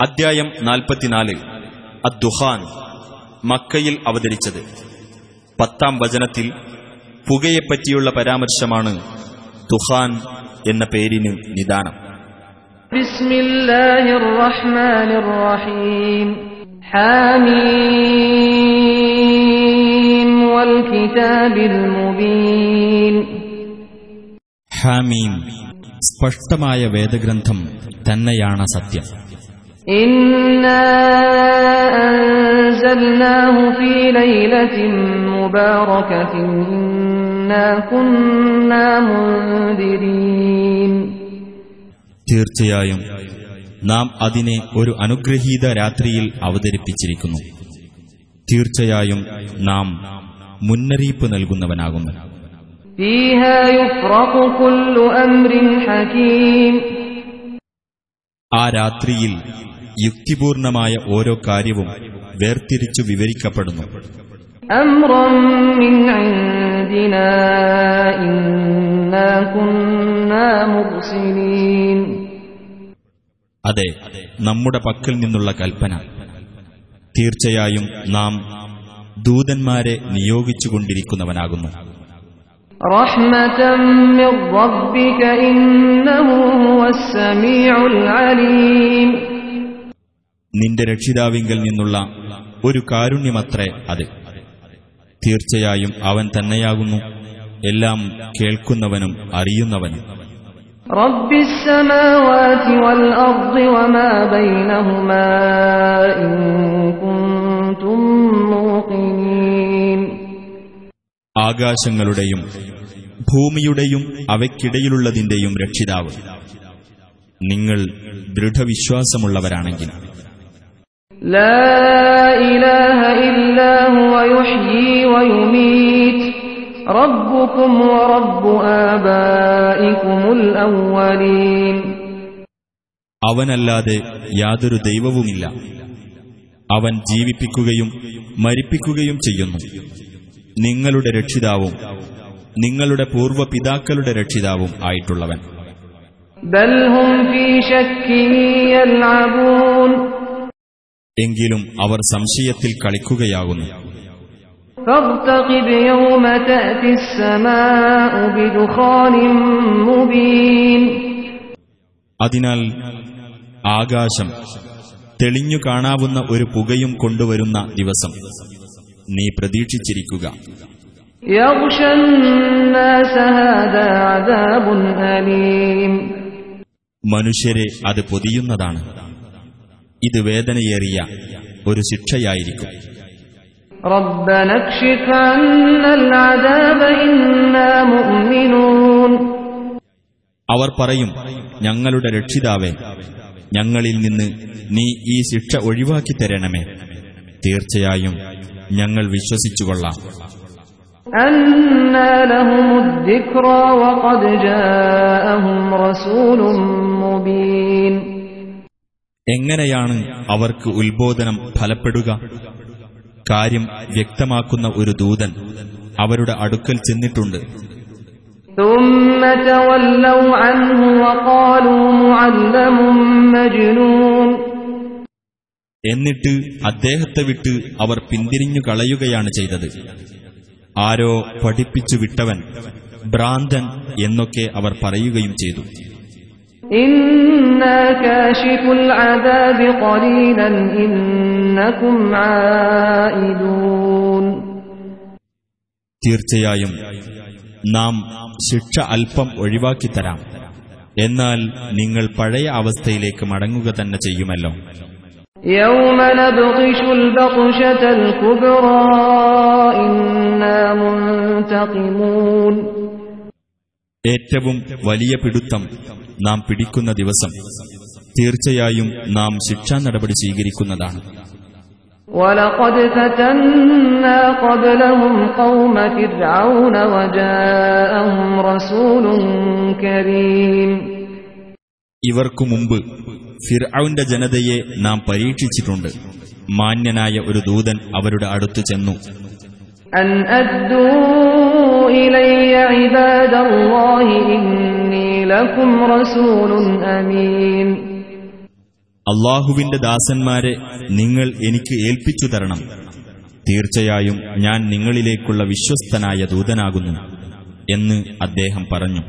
അദ്ധ്യായം നാൽപ്പത്തിനാല് അദ്ദുഹാൻ മക്കയിൽ അവതരിച്ചത്. പത്താം വചനത്തിൽ പുകയെപ്പറ്റിയുള്ള പരാമർശമാണ് ദുഹാൻ എന്ന പേരിന് നിദാനം. ഹാമീം സ്പഷ്ടമായ വേദഗ്രന്ഥം തന്നെയാണ് സത്യം. إنا أنزلناه في ليلة مباركة إنا كنا منذرين തീർച്ചയായും നാം അതിനെ ഒരു അനുഗ്രഹീത രാത്രിയിൽ അവതരിപ്പിച്ചിരിക്കുന്നു തീർച്ചയായും നാം മുന്നറിയിപ്പ് നൽകുന്നവനാകുന്നു فيها يفرق كل أمر حكيم ആ രാത്രിയിൽ യുക്തിപൂർണമായ ഓരോ കാര്യവും വേർതിരിച്ചു വിവരിക്കപ്പെടുന്നു. അതെ നമ്മുടെ പക്കൽ നിന്നുള്ള കൽപ്പന. തീർച്ചയായും നാം ദൂതന്മാരെ നിയോഗിച്ചുകൊണ്ടിരിക്കുന്നവനാകുന്നു. റഹ്മതം നിന്റെ രക്ഷിതാവിങ്കൽ നിന്നുള്ള ഒരു കാരുണ്യമത്രേ അത്. തീർച്ചയായും അവൻ തന്നെയാകുന്നു. എല്ലാം കേൾക്കുന്നവനും അറിയുന്നവനും. ആകാശങ്ങളുടെയും ഭൂമിയുടെയും അവയ്ക്കിടയിലുള്ളതിന്റെയും രക്ഷിതാവ്. നിങ്ങൾ ദൃഢവിശ്വാസമുള്ളവരാണെങ്കിൽ അവനല്ലാതെ യാതൊരു ദൈവവുമില്ല. അവൻ ജീവിപ്പിക്കുകയും മരിപ്പിക്കുകയും ചെയ്യുന്നു. നിങ്ങളുടെ രക്ഷിതാവും നിങ്ങളുടെ പൂർവ പിതാക്കളുടെ രക്ഷിതാവും ആയിട്ടുള്ളവൻ. ബൽഹും ഫീ ശക്കിൻ യൽഅബൂൻ. എങ്കിലും അവർ സംശയത്തിൽ കളിക്കുകയാകുന്നു. അതിനാൽ ആകാശം തെളിഞ്ഞു കാണാവുന്ന ഒരു പുകയും കൊണ്ടുവരുന്ന ദിവസം. നീ പ്രതീക്ഷിച്ചിരിക്കുക. മനുഷ്യരെ അത് പൊതിയുന്നതാണ്. ഇത് വേദനയേറിയ ഒരു ശിക്ഷയായിരിക്കും. അവർ പറയും ഞങ്ങളുടെ രക്ഷിതാവേ ഞങ്ങളിൽ നിന്ന് നീ ഈ ശിക്ഷ ഒഴിവാക്കി തരണമേ. തീർച്ചയായും ഞങ്ങൾ വിശ്വസിച്ചുകൊള്ളാം. അന്നലഹുദ്ദിഖ്റ വഖദ് ജാഅഹും റസൂലും എങ്ങനെയാണ് അവർക്ക് ഉത്ബോധനം ഫലപ്പെടുക? കാര്യം വ്യക്തമാക്കുന്ന ഒരു ദൂതൻ അവരുടെ അടുക്കൽ ചെന്നിട്ടുണ്ട്. എന്നിട്ട് അദ്ദേഹത്തെ വിട്ട് അവർ പിന്തിരിഞ്ഞു കളയുകയാണ് ചെയ്തത്. ആരോ പഠിപ്പിച്ചു വിട്ടവൻ ഭ്രാന്തൻ എന്നൊക്കെ അവർ പറയുകയും ചെയ്തു. തീർച്ചയായും നാം ശിക്ഷ അല്പം ഒഴിവാക്കി തരാം. എന്നാൽ നിങ്ങൾ പഴയ അവസ്ഥയിലേക്ക് മടങ്ങുക തന്നെ ചെയ്യുമല്ലോ. ഏറ്റവും വലിയ പിടുത്തം നാം പിടിക്കുന്ന ദിവസം തീർച്ചയായും നാം ശിക്ഷാ നടപടി സ്വീകരിക്കുന്നതാണ് ولقد فتنا قبلهم قوم فرعون وجاءهم رسول كريم ഇവർക്കു മുമ്പ് ഫിർഔന്റെ ജനതയെ നാം പരീക്ഷിച്ചിട്ടുണ്ട് മാന്യനായ ഒരു ദൂതൻ അവരുടെ അടുത്തു ചെന്നു أن أدوا إلي عباد الله അള്ളാഹുവിന്റെ ദാസന്മാരെ നിങ്ങൾ എനിക്ക് ഏൽപ്പിച്ചു തരണം. തീർച്ചയായും ഞാൻ നിങ്ങളിലേക്കുള്ള വിശ്വസ്തനായ ദൂതനാകുന്നു എന്ന് അദ്ദേഹം പറഞ്ഞു.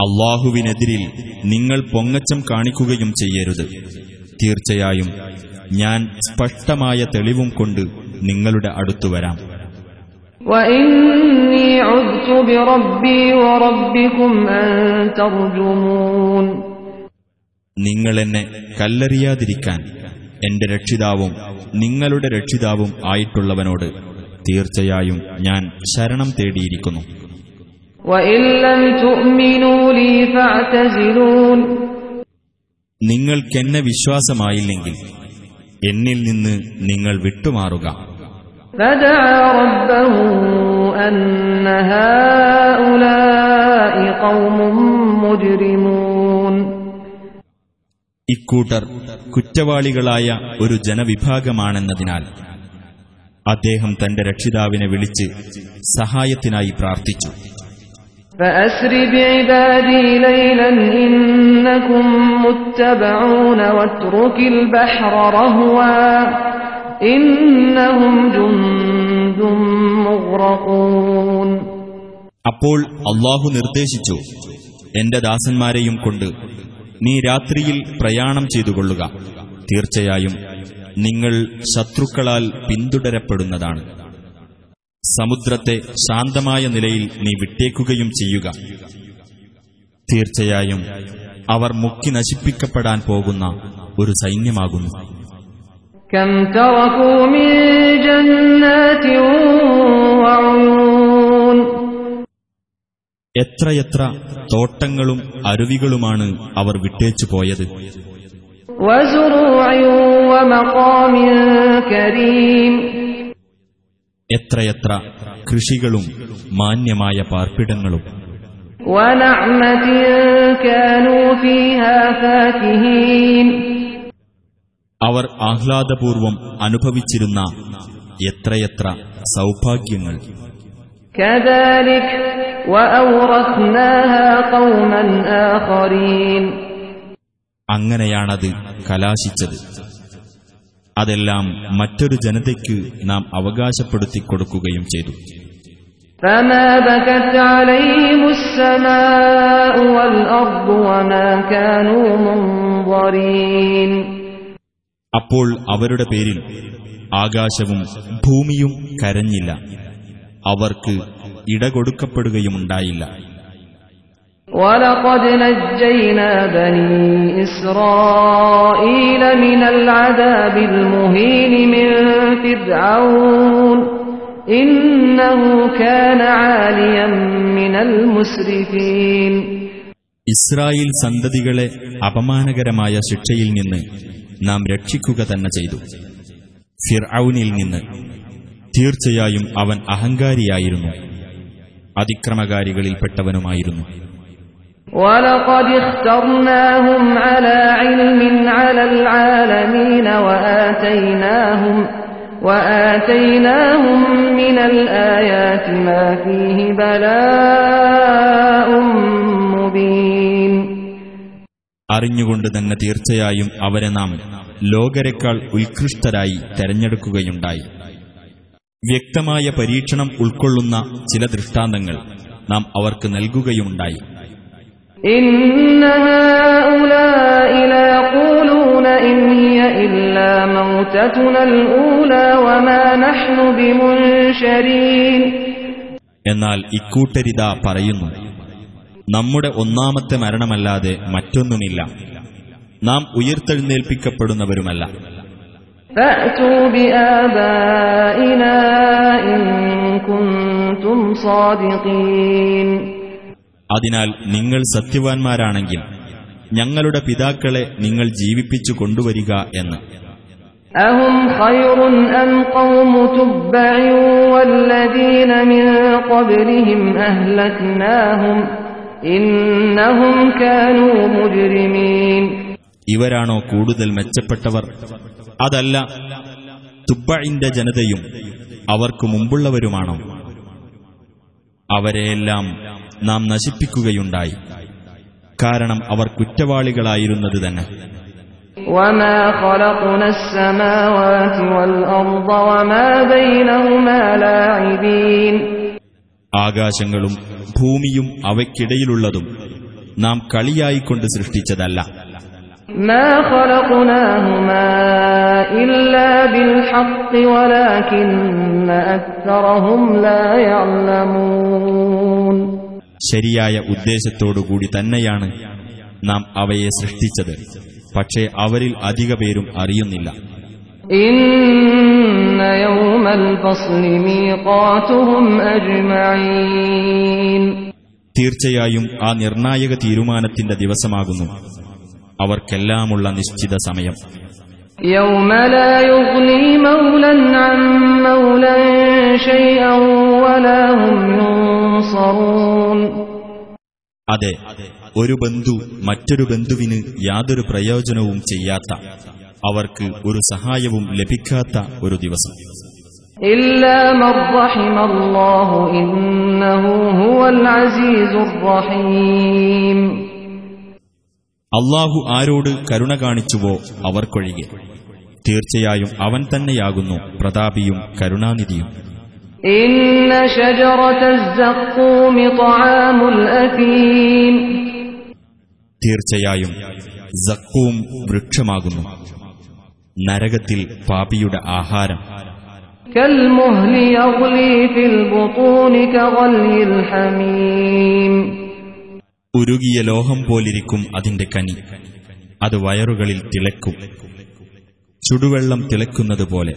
അള്ളാഹുവിനെതിരിൽ നിങ്ങൾ പൊങ്ങച്ചം കാണിക്കുകയും ചെയ്യരുത്. തീർച്ചയായും ഞാൻ സ്പഷ്ടമായ തെളിവും കൊണ്ട് നിങ്ങളുടെ അടുത്തു വരാം وإني عذت بربي وربكم أن ترجمون നിങ്ങളെന്നെ കല്ലെറിയാതിരിക്കാൻ എന്റെ രക്ഷിതാവും നിങ്ങളുടെ രക്ഷിതാവും ആയിട്ടുള്ളവനോട് തീർച്ചയായും ഞാൻ ശരണം തേടിയിരിക്കുന്നു وإن لم تؤمنوا لي فاعتزلون നിങ്ങൾക്കെന്നെ വിശ്വാസമായില്ലെങ്കിൽ എന്നിൽ നിന്ന് നിങ്ങൾ വിട്ടുമാറുക. ഇക്കൂട്ടർ കുറ്റവാളികളായ ഒരു ജനവിഭാഗമാണെന്നതിനാൽ അദ്ദേഹം തന്റെ രക്ഷിതാവിനെ വിളിച്ച് സഹായത്തിനായി പ്രാർത്ഥിച്ചു. فأسر بعبادي ليلا إنكم متبعون واترك البحر رهوا إنهم جند مغرقون അപ്പോൾ അള്ളാഹു നിർദ്ദേശിച്ചു എന്റെ ദാസന്മാരെയും കൊണ്ട് നീ രാത്രിയിൽ പ്രയാണം ചെയ്തുകൊള്ളുക തീർച്ചയായും നിങ്ങൾ ശത്രുക്കളാൽ പിന്തുടരപ്പെടുന്നതാണ് സമുദ്രത്തെ ശാന്തമായ നിലയിൽ നീ വിട്ടേക്കുകയും ചെയ്യുക. തീർച്ചയായും അവർ മുക്കി നശിപ്പിക്കപ്പെടാൻ പോകുന്ന ഒരു സൈന്യമാകുന്നു. എത്രയെത്ര തോട്ടങ്ങളും അരുവികളുമാണ് അവർ വിട്ടേച്ചു പോയത്. കരീം എത്രയെത്ര കൃഷികളും മാന്യമായ പാർപ്പിടങ്ങളും. അവർ ആഹ്ലാദപൂർവം അനുഭവിച്ചിരുന്ന എത്രയെത്ര സൗഭാഗ്യങ്ങൾ. അങ്ങനെയാണത് കലാശിച്ചത്. അതെല്ലാം മറ്റൊരു ജനതയ്ക്ക് നാം അവകാശപ്പെടുത്തി കൊടുക്കുകയും ചെയ്തു. അപ്പോൾ അവരുടെ പേരിൽ ആകാശവും ഭൂമിയും കരഞ്ഞില്ല. അവർക്ക് ഇടകൊടുക്കപ്പെടുകയുമുണ്ടായില്ല ولقد نجينا بني إسرائيل من العذاب المهين من فرعون إنه كان عاليا من المسرفين ഇസ്രായേൽ സന്തതികളെ അപമാനകരമായ ശിക്ഷയിൽ നിന്ന് നാം രക്ഷിക്കുക തന്നെ ചെയ്തു ഫിർഔനിൽ നിന്ന് തീർച്ചയായും അവൻ അഹങ്കാരിയായിരുന്നു അതിക്രമകാരികളിൽപ്പെട്ടവനുമായിരുന്നു ولقد اخترناهم على علم على العالمين وآتيناهم وآتيناهم من الآيات ما فيه بلاء مبين അറിഞ്ഞുകൊണ്ട് തന്നെ തീർച്ചയായും അവരെ നാം ലോകരെക്കാൾ ഉത്കൃഷ്ടരായി തെരഞ്ഞെടുക്കുകയുണ്ടായി വ്യക്തമായ പരീക്ഷണം ഉൾക്കൊള്ളുന്ന ചില ദൃഷ്ടാന്തങ്ങൾ നാം അവർക്ക് നൽകുകയുമുണ്ടായി إن هؤلاء ليقولون إن هي إلا موتتنا الأولى وما نحن بمنشرين എന്നാൽ ഇക്കൂട്ടരിതാ പറയുന്നു നമ്മുടെ ഒന്നാമത്തെ മരണമല്ലാതെ മറ്റൊന്നുമില്ല നാം ഉയർത്തെഴുന്നേൽപ്പിക്കപ്പെടുന്നവരുമല്ല فأتوا അതിനാൽ നിങ്ങൾ സത്യവാൻമാരാണെങ്കിൽ ഞങ്ങളുടെ പിതാക്കളെ നിങ്ങൾ ജീവിപ്പിച്ചു കൊണ്ടുവരിക എന്ന്. ഇവരാണോ കൂടുതൽ മെച്ചപ്പെട്ടവർ? അതല്ല തുബ്ബിന്റെ ജനതയും അവർക്ക് മുമ്പുള്ളവരുമാണോ? അവരെയെല്ലാം നാം നശിപ്പിക്കുകയുണ്ടായി. കാരണം അവർ കുറ്റവാളികളായിരുന്നത് തന്നെ. ആകാശങ്ങളും ഭൂമിയും അവയ്ക്കിടയിലുള്ളതും നാം കളിയായിക്കൊണ്ട് സൃഷ്ടിച്ചതല്ല. ഇല്ല ശരിയായ ഉദ്ദേശത്തോടുകൂടി തന്നെയാണ് നാം അവയെ സൃഷ്ടിച്ചത് പക്ഷേ അവരിൽ അധിക പേരും അറിയുന്നില്ല إن يوم الفصل ميقاتهم أجمعين തീർച്ചയായും ആ നിർണായക തീരുമാനത്തിന്റെ ദിവസമാകുന്നു അവർക്കെല്ലാമുള്ള നിശ്ചിത സമയം يوم لا يغني مولا عن مولا شيئا ولا هم ينصرون അതെ ഒരു ബന്ധു മറ്റൊരു ബന്ധുവിന് യാതൊരു പ്രയോജനവും ചെയ്യാത്ത അവർക്ക് ഒരു സഹായവും ലഭിക്കാത്ത ഒരു ദിവസം. അള്ളാഹു ആരോട് കരുണ കാണിച്ചുവോ അവർക്കൊഴികെ? തീർച്ചയായും അവൻ തന്നെയാകുന്നു പ്രതാപിയും കരുണാനിധിയും. തീർച്ചയായും സക്കൂം വൃക്ഷമാകുന്നു. നരകത്തിൽ പാപിയുടെ ആഹാരം. ഉരുകിയ ലോഹം പോലിരിക്കും അതിന്റെ കനി. അത് വയറുകളിൽ തിളക്കും ചുടുവെള്ളം തിളക്കുന്നത് പോലെ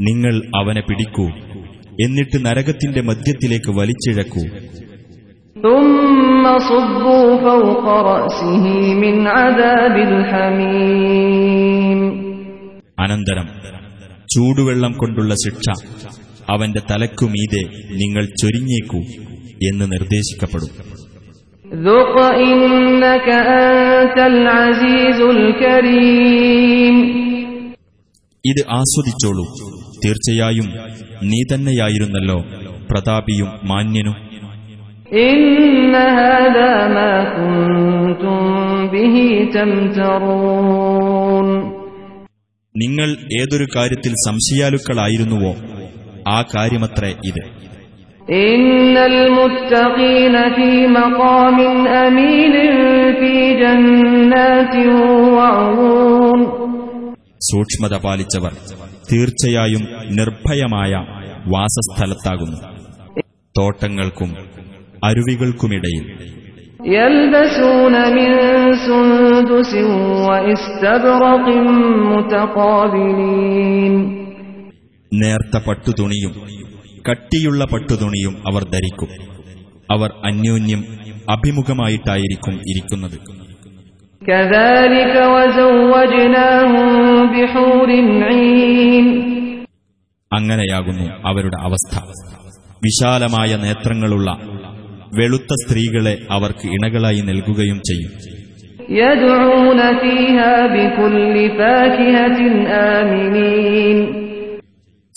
നിങ്ങൾ അവനെ പിടിക്കൂ. എന്നിട്ട് നരകത്തിന്റെ മധ്യത്തിലേക്ക് വലിച്ചിഴക്കൂ. അനന്തരം ചൂടുവെള്ളം കൊണ്ടുള്ള ശിക്ഷ അവന്റെ തലക്കുമീതെ നിങ്ങൾ ചൊരിഞ്ഞേക്കൂ എന്ന് നിർദ്ദേശിക്കപ്പെടും. ഇത് ആസ്വദിച്ചോളൂ. തീർച്ചയായും നീ തന്നെയായിരുന്നല്ലോ പ്രതാപിയും മാന്യനും. നിങ്ങൾ ഏതൊരു കാര്യത്തിൽ സംശയാലുക്കളായിരുന്നുവോ ആ കാര്യമത്രേ ഇത്. إن المتقين في مقام أمين في جنات وعيون സൂക്ഷ്മത പാലിച്ചവർ തീർച്ചയായും നിർഭയമായ വാസസ്ഥലത്താകുന്നു തോട്ടങ്ങൾക്കും അരുവികൾക്കുമിടയിൽ يلبسون من سندس واستبرق متقابلين നേർത്ത പട്ടുതുണിയും കട്ടിയുള്ള പട്ടുതുണിയും അവർ ധരിക്കും. അവർ അന്യോന്യം അഭിമുഖമായിട്ടായിരിക്കും ഇരിക്കുന്നത്. അങ്ങനെയാകുന്നു അവരുടെ അവസ്ഥ. വിശാലമായ നേത്രങ്ങളുള്ള വെളുത്ത സ്ത്രീകളെ അവർക്ക് ഇണകളായി നൽകുകയും ചെയ്യും.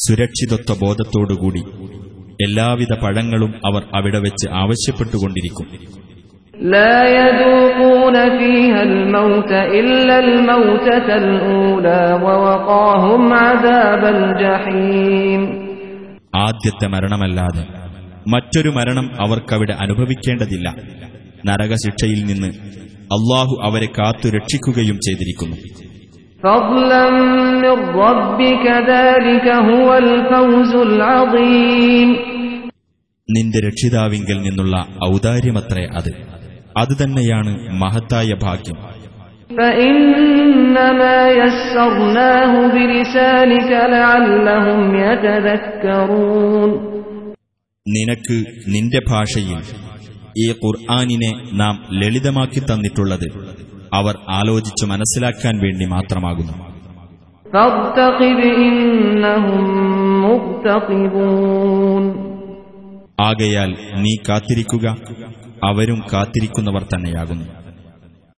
സുരക്ഷിതത്വ ബോധത്തോടുകൂടി എല്ലാവിധ പഴങ്ങളും അവർ അവിടെ വെച്ച് ആവശ്യപ്പെട്ടുകൊണ്ടിരിക്കും. ആദ്യത്തെ മരണമല്ലാതെ മറ്റൊരു മരണം അവർക്കവിടെ അനുഭവിക്കേണ്ടതില്ല. നരകശിക്ഷയിൽ നിന്ന് അള്ളാഹു അവരെ കാത്തു രക്ഷിക്കുകയും ചെയ്തിരിക്കുന്നു. നിന്റെ രക്ഷിതാവിങ്കിൽ നിന്നുള്ള ഔദാര്യമത്രേ അത്. അത് തന്നെയാണ് മഹത്തായ ഭാഗ്യം. നിനക്ക് നിന്റെ ഭാഷയിൽ ഈ ഖുർആാനിനെ നാം ലളിതമാക്കി തന്നിട്ടുള്ളത് അവർ ആലോചിച്ചു മനസ്സിലാക്കാൻ വേണ്ടി മാത്രമാകുന്നു. ആകയാൽ നീ കാത്തിരിക്കുക അവരും കാത്തിരിക്കുന്നവർ തന്നെയാകുന്നു.